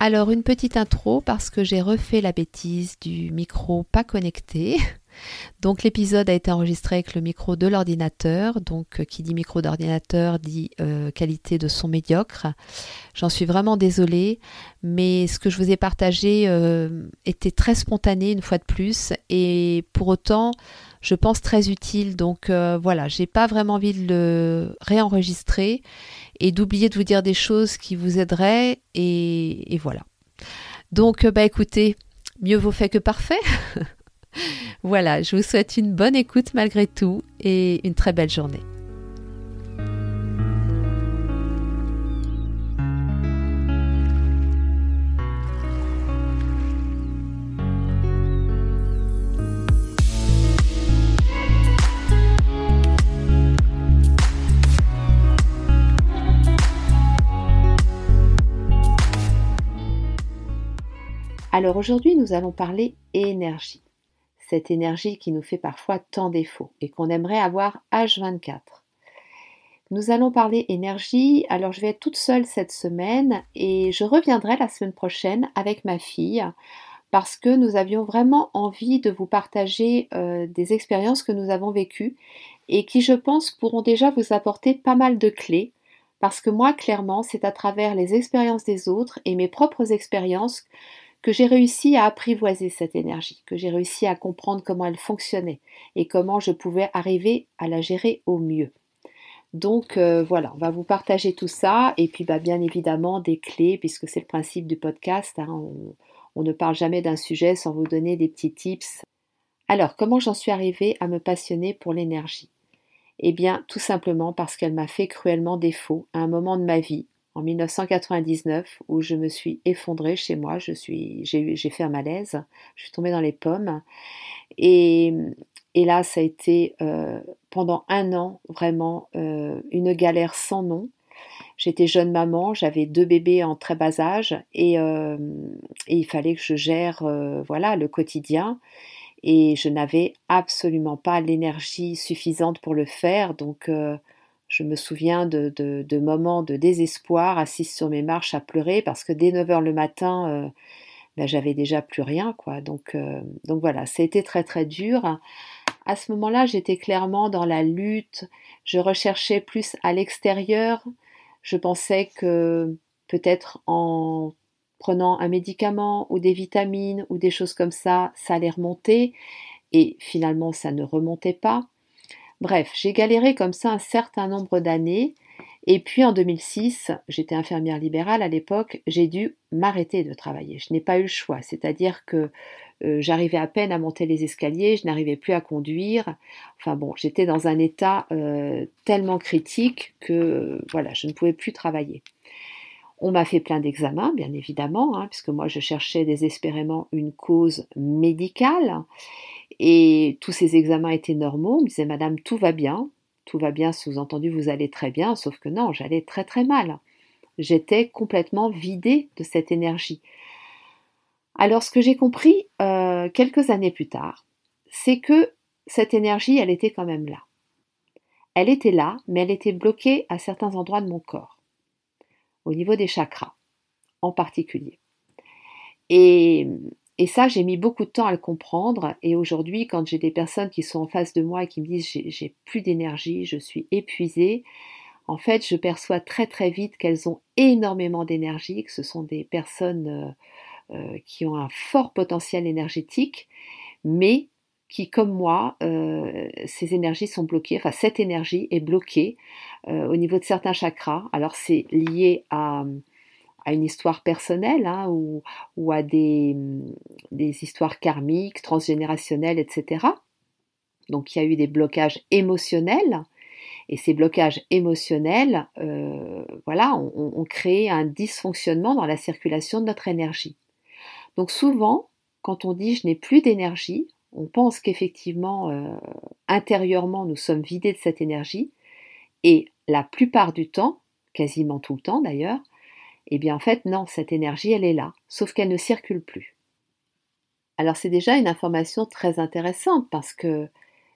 Alors une petite intro parce que j'ai refait la bêtise du micro pas connecté. Donc l'épisode a été enregistré avec le micro de l'ordinateur. Donc euh, qui dit micro d'ordinateur dit euh, qualité de son médiocre. J'en suis vraiment désolée, mais ce que je vous ai partagé euh, était très spontané une fois de plus et pour autant je pense très utile. Donc voilà, j'ai pas vraiment envie de le réenregistrer et d'oublier de vous dire des choses qui vous aideraient et, voilà. Donc bah écoutez, mieux vaut fait que parfait. Voilà, je vous souhaite une bonne écoute malgré tout et une très belle journée. Alors aujourd'hui, nous allons parler énergie cette énergie qui nous fait parfois tant défaut et qu'on aimerait avoir H24. Nous allons parler énergie, alors je vais être toute seule cette semaine et je reviendrai la semaine prochaine avec ma fille parce que nous avions vraiment envie de vous partager euh, des expériences que nous avons vécues et qui je pense pourront déjà vous apporter pas mal de clés parce que moi clairement c'est à travers les expériences des autres et mes propres expériences que j'ai réussi à apprivoiser cette énergie, que j'ai réussi à comprendre comment elle fonctionnait et comment je pouvais arriver à la gérer au mieux. Donc euh, voilà, on va vous partager tout ça et puis bah, bien évidemment des clés puisque c'est le principe du podcast. Hein, on, on ne parle jamais d'un sujet sans vous donner des petits tips. Alors comment j'en suis arrivée à me passionner pour l'énergie? Eh bien tout simplement parce qu'elle m'a fait cruellement défaut à un moment de ma vie en 1999 où je me suis effondrée chez moi, je suis, j'ai, j'ai fait un malaise, je suis tombée dans les pommes. Et, et là ça a été euh, pendant un an vraiment euh, une galère sans nom. J'étais jeune maman, j'avais deux bébés en très bas âge et, euh, et il fallait que je gère voilà le quotidien. Et je n'avais absolument pas l'énergie suffisante pour le faire. Donc je me souviens de, moments de désespoir, assise sur mes marches à pleurer, parce que dès 9 h le matin, euh, ben, j'avais déjà plus rien, quoi. Donc, euh, donc voilà, été très très dur. À ce moment-là, j'étais clairement dans la lutte. Je recherchais plus à l'extérieur. Je pensais que peut-être en prenant un médicament ou des vitamines ou des choses comme ça, ça allait remonter. Et finalement, ça ne remontait pas. Bref, j'ai galéré comme ça un certain nombre d'années. Et puis en 2006, j'étais infirmière libérale à l'époque, j'ai dû m'arrêter de travailler. Je n'ai pas eu le choix, c'est-à-dire que euh, j'arrivais à peine à monter les escaliers, je n'arrivais plus à conduire. Enfin bon, j'étais dans un état euh, tellement critique que voilà, je ne pouvais plus travailler. On m'a fait plein d'examens, bien évidemment, hein, puisque moi je cherchais désespérément une cause médicale. Et tous ces examens étaient normaux. On me disait, Madame, tout va bien. Tout va bien, sous-entendu, vous allez très bien. Sauf que non, j'allais très très mal. J'étais complètement vidée de cette énergie. Alors, ce que j'ai compris euh, quelques années plus tard, c'est que cette énergie, elle était quand même là. Elle était là, mais elle était bloquée à certains endroits de mon corps, au niveau des chakras en particulier. Et et ça, j'ai mis beaucoup de temps à le comprendre. Et aujourd'hui, quand j'ai des personnes qui sont en face de moi et qui me disent j'ai plus d'énergie, je suis épuisée, en fait, je perçois très très vite qu'elles ont énormément d'énergie, que ce sont des personnes euh, euh, qui ont un fort potentiel énergétique, mais qui, comme moi, euh, ces énergies sont bloquées, enfin cette énergie est bloquée au niveau de certains chakras. Alors c'est lié à une histoire personnelle hein, ou, à des, des, histoires karmiques, transgénérationnelles, etc. Donc il y a eu des blocages émotionnels. Et ces blocages émotionnels, euh, voilà, ont, créé un dysfonctionnement dans la circulation de notre énergie. Donc souvent, quand on dit je n'ai plus d'énergie, on pense qu'effectivement, euh, intérieurement, nous sommes vidés de cette énergie. Et la plupart du temps, quasiment tout le temps d'ailleurs, eh bien en fait non, cette énergie, elle est là, sauf qu'elle ne circule plus. Alors c'est déjà une information très intéressante parce que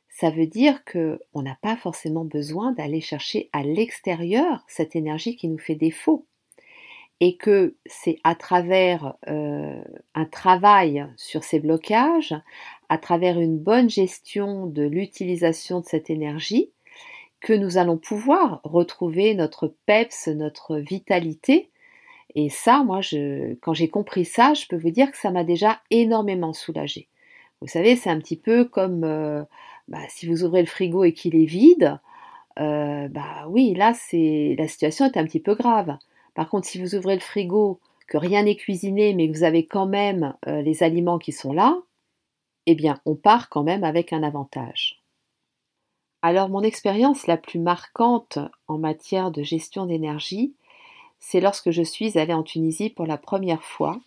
ça veut dire qu'on n'a pas forcément besoin d'aller chercher à l'extérieur cette énergie qui nous fait défaut et que c'est à travers euh, un travail sur ces blocages, à travers une bonne gestion de l'utilisation de cette énergie, que nous allons pouvoir retrouver notre peps, notre vitalité. Et ça, moi, je, quand j'ai compris ça, je peux vous dire que ça m'a déjà énormément soulagée. Vous savez, c'est un petit peu comme euh, bah, si vous ouvrez le frigo et qu'il est vide, euh, bah oui, là, c'est la situation est un petit peu grave. Par contre, si vous ouvrez le frigo, que rien n'est cuisiné, mais que vous avez quand même euh, les aliments qui sont là, eh bien, on part quand même avec un avantage. Alors, mon expérience la plus marquante en matière de gestion d'énergie, c'est lorsque je suis allée en Tunisie pour la première fois.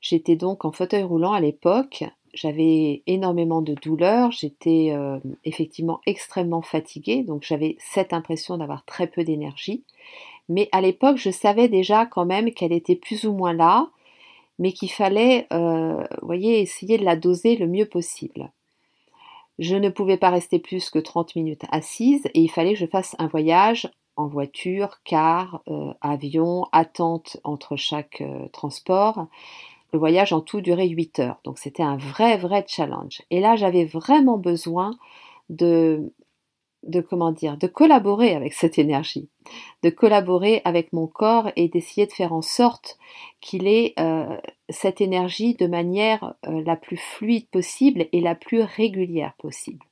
J'étais donc en fauteuil roulant à l'époque, j'avais énormément de douleurs, j'étais euh, effectivement extrêmement fatiguée, donc j'avais cette impression d'avoir très peu d'énergie. Mais à l'époque, je savais déjà quand même qu'elle était plus ou moins là, mais qu'il fallait, euh, essayer de la doser le mieux possible. Je ne pouvais pas rester plus que 30 minutes assise et il fallait que je fasse un voyage en voiture, car, euh, avion, attente entre chaque euh, transport. Le voyage en tout durait 8 heures, donc c'était un vrai, vrai challenge. Et là, j'avais vraiment besoin de de comment dire, de collaborer avec cette énergie, de collaborer avec mon corps et d'essayer de faire en sorte qu'il ait euh, cette énergie de manière euh, la plus fluide possible et la plus régulière possible.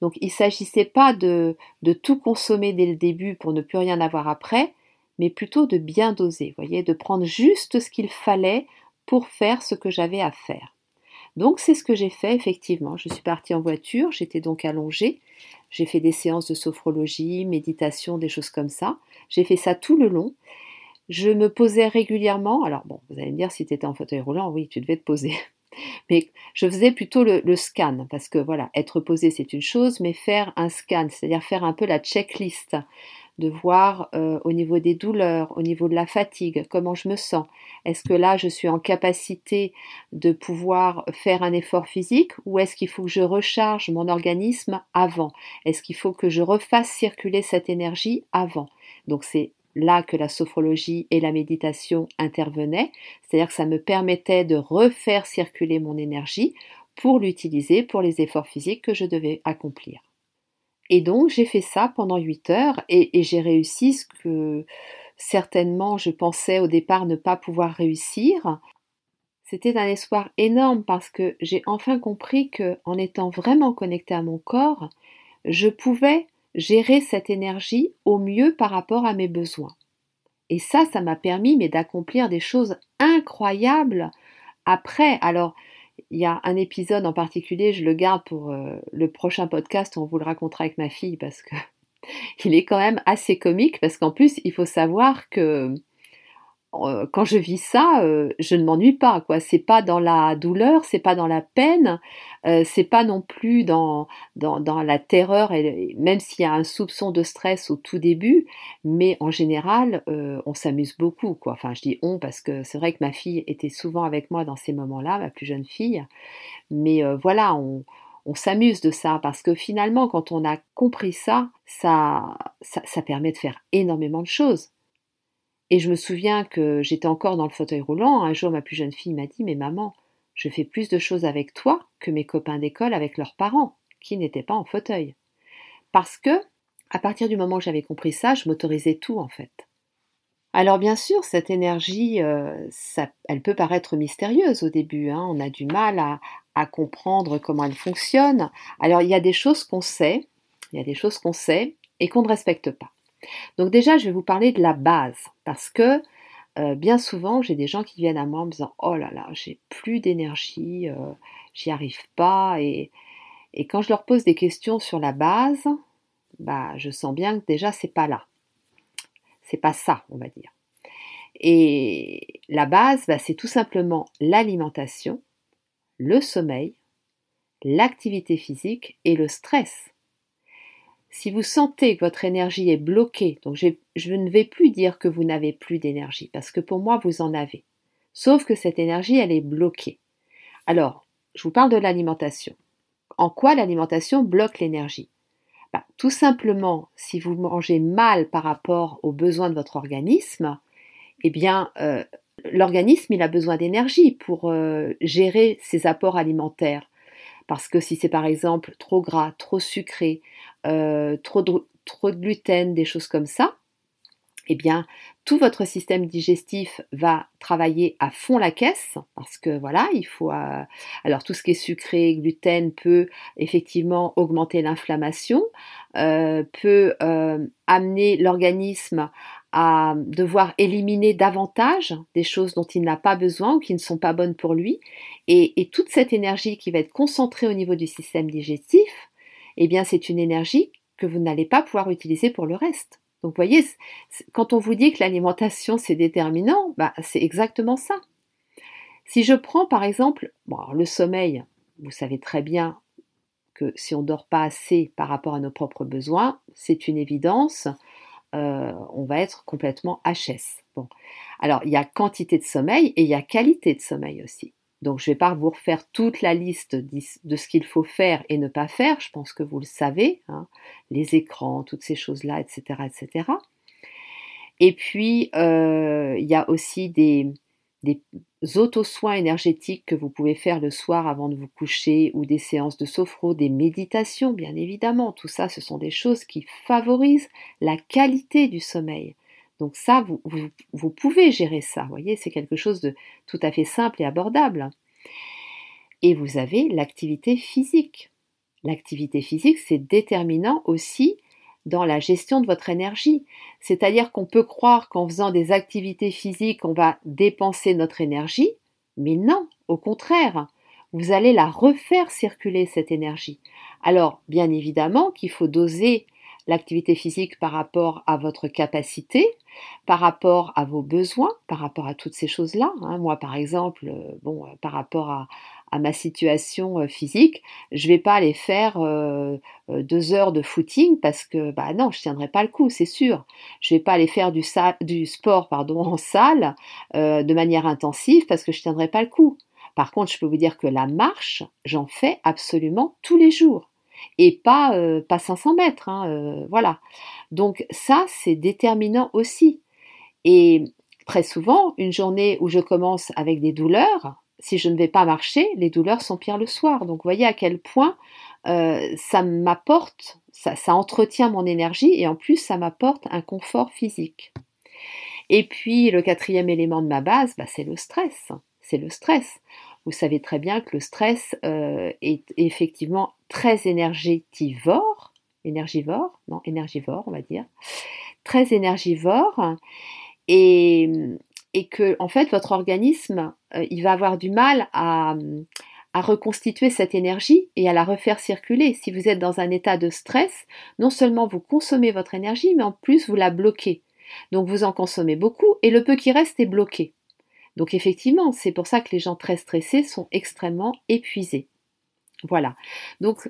Donc il ne s'agissait pas de, de tout consommer dès le début pour ne plus rien avoir après, mais plutôt de bien doser, voyez, de prendre juste ce qu'il fallait pour faire ce que j'avais à faire. Donc c'est ce que j'ai fait effectivement. Je suis partie en voiture, j'étais donc allongée, j'ai fait des séances de sophrologie, méditation, des choses comme ça. J'ai fait ça tout le long. Je me posais régulièrement. Alors bon, vous allez me dire si tu étais en fauteuil roulant, oui, tu devais te poser. Mais je faisais plutôt le, le scan, parce que voilà, être posé c'est une chose, mais faire un scan, c'est-à-dire faire un peu la checklist de voir euh, au niveau des douleurs, au niveau de la fatigue, comment je me sens. Est-ce que là, je suis en capacité de pouvoir faire un effort physique ou est-ce qu'il faut que je recharge mon organisme avant? Est-ce qu'il faut que je refasse circuler cette énergie avant? Donc c'est là que la sophrologie et la méditation intervenaient, c'est-à-dire que ça me permettait de refaire circuler mon énergie pour l'utiliser pour les efforts physiques que je devais accomplir. Et donc j'ai fait ça pendant 8 heures et, j'ai réussi ce que certainement je pensais au départ ne pas pouvoir réussir. C'était un espoir énorme parce que j'ai enfin compris que en étant vraiment connecté à mon corps, je pouvais gérer cette énergie au mieux par rapport à mes besoins. Et ça, ça m'a permis mais d'accomplir des choses incroyables après. Alors, il y a un épisode en particulier, je le garde pour euh, le prochain podcast, on vous le racontera avec ma fille parce que il est quand même assez comique parce qu'en plus, il faut savoir que quand je vis ça, euh, je ne m'ennuie pas. Quoi, c'est pas dans la douleur, c'est pas dans la peine, euh, c'est pas non plus dans, la terreur. Même s'il y a un soupçon de stress au tout début, mais en général, on s'amuse beaucoup. Quoi. Enfin, je dis on parce que c'est vrai que ma fille était souvent avec moi dans ces moments-là, ma plus jeune fille. Mais voilà, on, on s'amuse de ça parce que finalement, quand on a compris ça, ça, ça permet de faire énormément de choses. Et je me souviens que j'étais encore dans le fauteuil roulant. Un jour, ma plus jeune fille m'a dit Mais maman, je fais plus de choses avec toi que mes copains d'école avec leurs parents, qui n'étaient pas en fauteuil. Parce que, à partir du moment où j'avais compris ça, je m'autorisais tout en fait. Alors bien sûr, cette énergie, euh, elle peut paraître mystérieuse au début. Hein. On a du mal à comprendre comment elle fonctionne. Alors il y a des choses qu'on sait, il y a des choses qu'on sait et qu'on ne respecte pas. Donc déjà, je vais vous parler de la base, parce que euh, bien souvent, j'ai des gens qui viennent à moi en me disant Oh là là, j'ai plus d'énergie, euh, j'y arrive pas. Et, quand je leur pose des questions sur la base, bah, je sens bien que déjà, c'est pas là. C'est pas ça, on va dire. Et la base, bah, c'est tout simplement l'alimentation, le sommeil, l'activité physique et le stress. Si vous sentez que votre énergie est bloquée, donc je ne vais plus dire que vous n'avez plus d'énergie, parce que pour moi, vous en avez. Sauf que cette énergie, elle est bloquée. Alors, je vous parle de l'alimentation. En quoi l'alimentation bloque l'énergie? Bah, Tout simplement, si vous mangez mal par rapport aux besoins de votre organisme, eh bien, euh, l'organisme, il a besoin d'énergie pour euh, gérer ses apports alimentaires. Parce que si c'est par exemple trop gras, trop sucré, euh, trop, de, gluten, des choses comme ça, eh bien, tout votre système digestif va travailler à fond la caisse parce que voilà, il faut. Euh, alors, tout ce qui est sucré, gluten peut effectivement augmenter l'inflammation, euh, peut amener l'organisme à devoir éliminer davantage des choses dont il n'a pas besoin ou qui ne sont pas bonnes pour lui. Et, toute cette énergie qui va être concentrée au niveau du système digestif, eh bien c'est une énergie que vous n'allez pas pouvoir utiliser pour le reste. Donc vous voyez, quand on vous dit que l'alimentation c'est déterminant, bah, c'est exactement ça. Si je prends par exemple le sommeil, vous savez très bien que si on ne dort pas assez par rapport à nos propres besoins, c'est une évidence. Euh, on va être complètement HS. Bon. Alors, il y a quantité de sommeil et il y a qualité de sommeil aussi. Donc, je ne vais pas vous refaire toute la liste de ce qu'il faut faire et ne pas faire. Je pense que vous le savez. Hein. les écrans, toutes ces choses-là, etc., etc. Et puis, euh, il y a aussi des, des auto-soins énergétiques que vous pouvez faire le soir avant de vous coucher ou des séances de sophro, des méditations, bien évidemment. Tout ça, ce sont des choses qui favorisent la qualité du sommeil. Donc ça, vous, vous, pouvez gérer ça. Vous voyez, c'est quelque chose de tout à fait simple et abordable. Et vous avez l'activité physique. L'activité physique, c'est déterminant aussi dans la gestion de votre énergie. C'est-à-dire qu'on peut croire qu'en faisant des activités physiques, on va dépenser notre énergie, mais non, au contraire, vous allez la refaire circuler, cette énergie. Alors, bien évidemment qu'il faut doser l'activité physique par rapport à votre capacité, par rapport à vos besoins, par rapport à toutes ces choses-là. Hein. Moi, par exemple, euh, bon, euh, par rapport à, à ma situation physique, je vais pas aller faire deux heures de footing parce que bah non, je tiendrai pas le coup, c'est sûr. Je vais pas aller faire du, du sport pardon en salle de manière intensive parce que je tiendrai pas le coup. Par contre, je peux vous dire que la marche, j'en fais absolument tous les jours et pas pas 500 mètres, hein, voilà. Donc ça, c'est déterminant aussi. Et très souvent, une journée où je commence avec des douleurs, si je ne vais pas marcher, les douleurs sont pires le soir. Donc, vous voyez à quel point euh, ça m'apporte, ça, entretient mon énergie et en plus, ça m'apporte un confort physique. Et puis, le quatrième élément de ma base, bah, c'est le stress. C'est le stress. Vous savez très bien que le stress euh, est effectivement très énergivore, énergivore, non, énergivore, on va dire, très énergivore. Et, et que en fait votre organisme euh, il va avoir du mal à, reconstituer cette énergie et à la refaire circuler. Si vous êtes dans un état de stress, non seulement vous consommez votre énergie, mais en plus vous la bloquez. Donc vous en consommez beaucoup et le peu qui reste est bloqué. Donc effectivement, c'est pour ça que les gens très stressés sont extrêmement épuisés. Voilà. Donc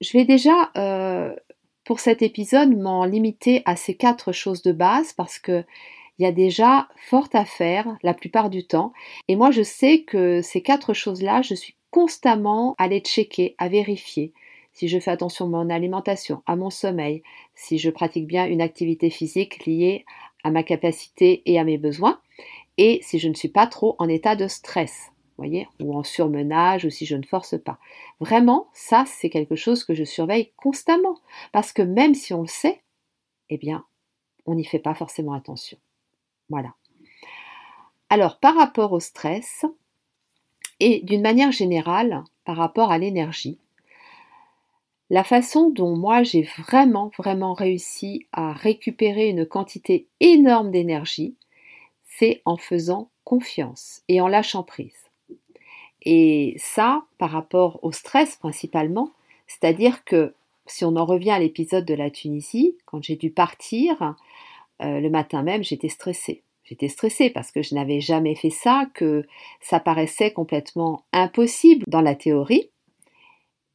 je vais déjà euh, pour cet épisode m'en limiter à ces quatre choses de base parce que il y a déjà fort à faire la plupart du temps. Et moi, je sais que ces quatre choses-là, je suis constamment à les checker, à vérifier. Si je fais attention à mon alimentation, à mon sommeil, si je pratique bien une activité physique liée à ma capacité et à mes besoins, et si je ne suis pas trop en état de stress, voyez, ou en surmenage, ou si je ne force pas. Vraiment, ça, c'est quelque chose que je surveille constamment, parce que même si on le sait, eh bien, on n'y fait pas forcément attention. Voilà. Alors, par rapport au stress, et d'une manière générale, par rapport à l'énergie, la façon dont moi j'ai vraiment, vraiment réussi à récupérer une quantité énorme d'énergie, c'est en faisant confiance et en lâchant prise. Et ça, par rapport au stress principalement, c'est-à-dire que si on en revient à l'épisode de la Tunisie, quand j'ai dû partir, euh, le matin même, j'étais stressée. j'étais stressée parce que je n'avais jamais fait ça, que ça paraissait complètement impossible dans la théorie.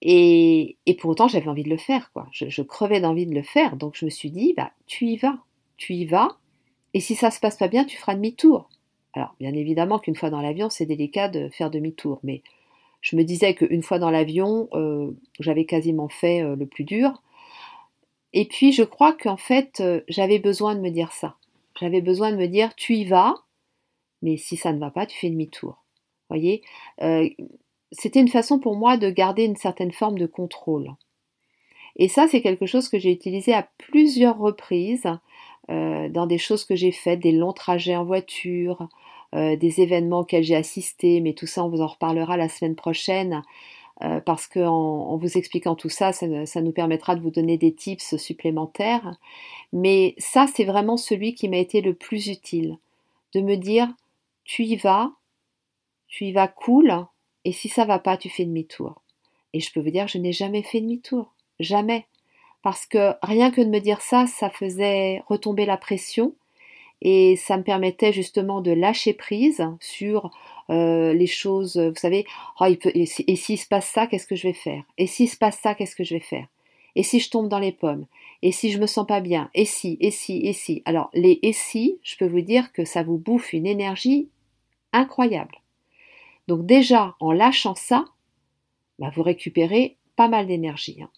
Et, et pour autant, j'avais envie de le faire, je crevais d'envie de le faire. Donc je me suis dit, bah, tu y vas, tu y vas. Et si ça se passe pas bien, tu feras demi-tour. Alors, bien évidemment qu'une fois dans l'avion, c'est délicat de faire demi-tour, mais je me disais qu'une fois dans l'avion, euh, j'avais quasiment fait euh, le plus dur. Et puis, je crois qu'en fait, euh, j'avais besoin de me dire ça. J'avais besoin de me dire, tu y vas, mais si ça ne va pas, tu fais demi-tour. voyez? C'était une façon pour moi de garder une certaine forme de contrôle. Et ça, c'est quelque chose que j'ai utilisé à plusieurs reprises dans des choses que j'ai faites, des longs trajets en voiture, euh, des événements auxquels j'ai assisté, mais tout ça, on vous en reparlera la semaine prochaine. Euh, parce qu'en en, vous expliquant tout ça, ça, nous permettra de vous donner des tips supplémentaires. Mais ça, c'est vraiment celui qui m'a été le plus utile. De me dire, tu y vas, tu y vas cool, et si ça va pas, tu fais demi-tour. Et je peux vous dire, je n'ai jamais fait demi-tour. Jamais. Parce que rien que de me dire ça, ça faisait retomber la pression et ça me permettait justement de lâcher prise sur euh, les choses, vous savez, peut, et s'il se passe ça, qu'est-ce que je vais faire? Et s'il se passe ça, qu'est-ce que je vais faire? Et si je tombe dans les pommes? Et si je me sens pas bien? Et si, et si, et si? Alors les et si, je peux vous dire que ça vous bouffe une énergie incroyable. Donc déjà, en lâchant ça, bah, vous récupérez pas mal d'énergie. Hein.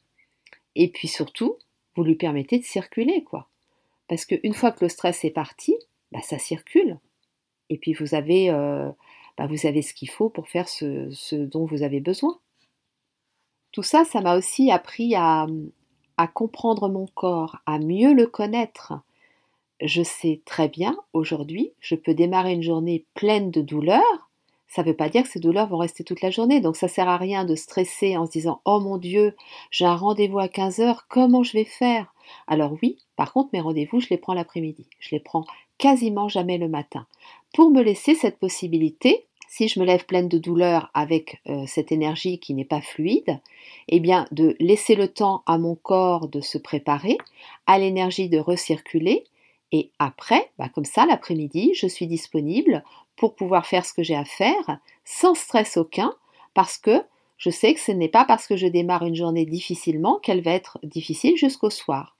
Et puis surtout, vous lui permettez de circuler, quoi. Parce qu'une fois que le stress est parti, bah, ça circule. Et puis vous avez, euh, bah, vous avez ce qu'il faut pour faire ce, ce, dont vous avez besoin. Tout ça, ça m'a aussi appris à, à comprendre mon corps, à mieux le connaître. Je sais très bien, aujourd'hui, je peux démarrer une journée pleine de douleurs ça ne veut pas dire que ces douleurs vont rester toute la journée. Donc ça ne sert à rien de stresser en se disant Oh mon Dieu, j'ai un rendez-vous à 15 heures, comment je vais faire? Alors oui, par contre, mes rendez-vous, je les prends l'après-midi. Je les prends quasiment jamais le matin. Pour me laisser cette possibilité, si je me lève pleine de douleur avec euh, cette énergie qui n'est pas fluide, eh bien de laisser le temps à mon corps de se préparer, à l'énergie de recirculer, et après, bah comme ça, l'après-midi, je suis disponible pour pouvoir faire ce que j'ai à faire sans stress aucun parce que je sais que ce n'est pas parce que je démarre une journée difficilement qu'elle va être difficile jusqu'au soir.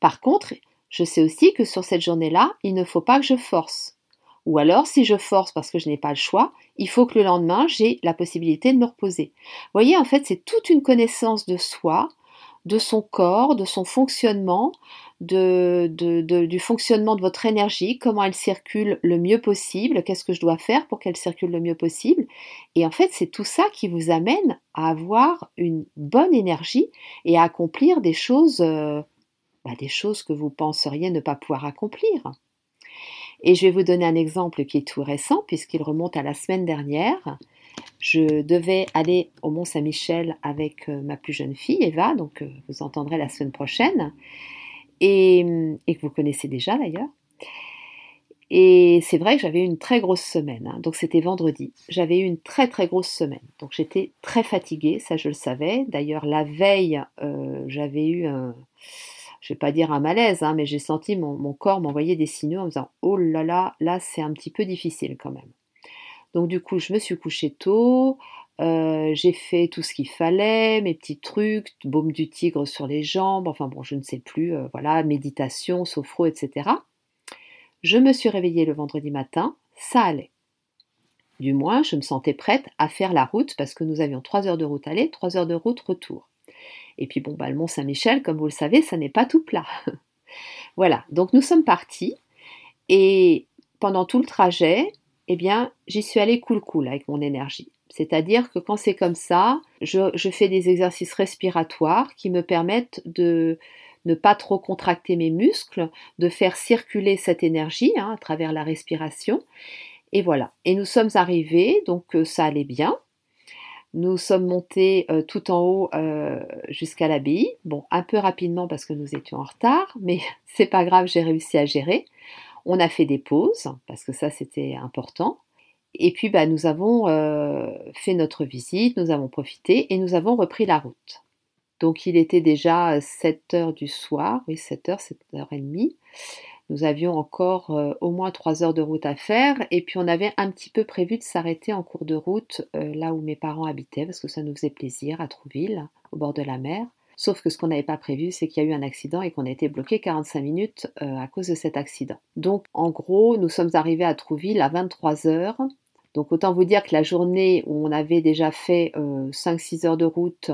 Par contre, je sais aussi que sur cette journée-là, il ne faut pas que je force. Ou alors, si je force parce que je n'ai pas le choix, il faut que le lendemain, j'ai la possibilité de me reposer. Vous voyez, en fait, c'est toute une connaissance de soi, de son corps, de son fonctionnement, de, du fonctionnement de votre énergie, comment elle circule le mieux possible, qu'est-ce que je dois faire pour qu'elle circule le mieux possible. Et en fait, c'est tout ça qui vous amène à avoir une bonne énergie et à accomplir des choses, euh, des choses que vous penseriez ne pas pouvoir accomplir. Et je vais vous donner un exemple qui est tout récent puisqu'il remonte à la semaine dernière. Je devais aller au Mont Saint-Michel avec euh, ma plus jeune fille, Eva, donc euh, vous entendrez la semaine prochaine, et, que vous connaissez déjà d'ailleurs. Et c'est vrai que j'avais une très grosse semaine, hein. donc c'était vendredi. J'avais eu une très très grosse semaine, donc j'étais très fatiguée, ça je le savais. D'ailleurs la veille, euh, j'avais eu un, je vais pas dire un malaise, hein, mais j'ai senti mon, corps m'envoyer des signaux en me disant oh là là, là c'est un petit peu difficile quand même. Donc du coup, je me suis couchée tôt, euh, j'ai fait tout ce qu'il fallait, mes petits trucs, baume du tigre sur les jambes, enfin bon, je ne sais plus, euh, voilà, méditation, sophro, etc. Je me suis réveillée le vendredi matin, ça allait. Du moins, je me sentais prête à faire la route parce que nous avions 3 heures de route aller, 3 heures de route retour. Et puis bon, bah, le Mont Saint-Michel, comme vous le savez, ça n'est pas tout plat. voilà, donc nous sommes partis et pendant tout le trajet, eh bien, j'y suis allée cool cool avec mon énergie. C'est-à-dire que quand c'est comme ça, je, fais des exercices respiratoires qui me permettent de ne pas trop contracter mes muscles, de faire circuler cette énergie hein, à travers la respiration. Et voilà. Et nous sommes arrivés, donc euh, ça allait bien. Nous sommes montés euh, tout en haut euh, jusqu'à l'abbaye. Bon, un peu rapidement parce que nous étions en retard, mais c'est pas grave, j'ai réussi à gérer. On a fait des pauses, parce que ça c'était important. Et puis bah, nous avons euh, fait notre visite, nous avons profité et nous avons repris la route. Donc il était déjà 7 heures du soir, oui 7 heures, 7 heures et demie. Nous avions encore euh, au moins trois heures de route à faire et puis on avait un petit peu prévu de s'arrêter en cours de route euh, là où mes parents habitaient parce que ça nous faisait plaisir à Trouville, au bord de la mer. Sauf que ce qu'on n'avait pas prévu, c'est qu'il y a eu un accident et qu'on a été bloqué 45 minutes euh, à cause de cet accident. Donc en gros, nous sommes arrivés à Trouville à 23 heures. Donc autant vous dire que la journée où on avait déjà fait 5-6 heures de route,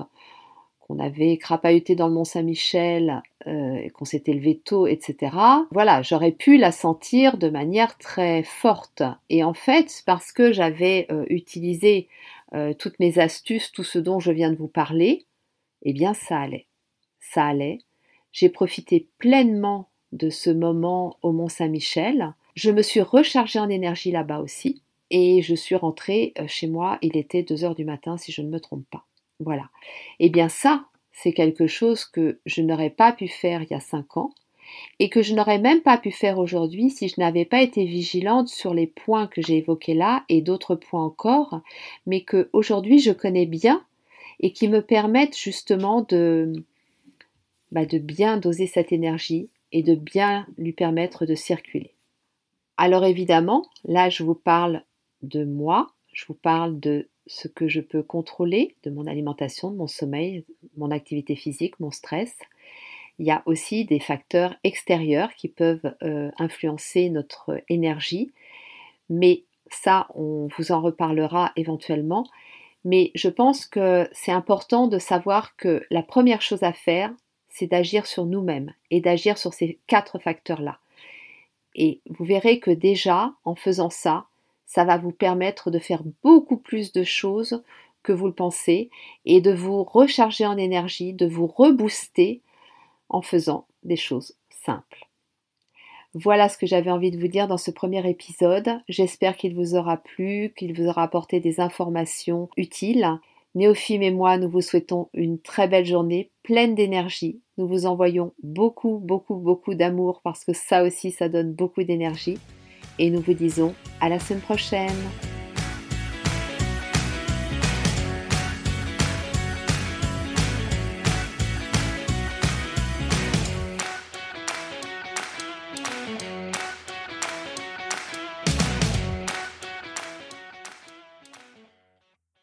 qu'on avait crapahuté dans le Mont Saint-Michel, euh, qu'on s'était levé tôt, etc. Voilà, j'aurais pu la sentir de manière très forte. Et en fait, parce que j'avais euh, utilisé euh, toutes mes astuces, tout ce dont je viens de vous parler, eh bien ça allait. Ça allait. J'ai profité pleinement de ce moment au Mont Saint-Michel. Je me suis rechargée en énergie là-bas aussi. Et je suis rentrée chez moi, il était 2 heures du matin si je ne me trompe pas. Voilà. Eh bien ça, c'est quelque chose que je n'aurais pas pu faire il y a cinq ans et que je n'aurais même pas pu faire aujourd'hui si je n'avais pas été vigilante sur les points que j'ai évoqués là et d'autres points encore, mais que aujourd'hui je connais bien et qui me permettent justement de, bah, de bien doser cette énergie et de bien lui permettre de circuler. Alors évidemment, là je vous parle de moi, je vous parle de ce que je peux contrôler de mon alimentation, de mon sommeil, mon activité physique, mon stress. Il y a aussi des facteurs extérieurs qui peuvent euh, influencer notre énergie, mais ça, on vous en reparlera éventuellement. Mais je pense que c'est important de savoir que la première chose à faire, c'est d'agir sur nous-mêmes et d'agir sur ces quatre facteurs-là. Et vous verrez que déjà, en faisant ça, ça va vous permettre de faire beaucoup plus de choses que vous le pensez et de vous recharger en énergie, de vous rebooster en faisant des choses simples. Voilà ce que j'avais envie de vous dire dans ce premier épisode. J'espère qu'il vous aura plu, qu'il vous aura apporté des informations utiles. Néophime et moi, nous vous souhaitons une très belle journée, pleine d'énergie. Nous vous envoyons beaucoup, beaucoup, beaucoup d'amour parce que ça aussi, ça donne beaucoup d'énergie et nous vous disons à la semaine prochaine.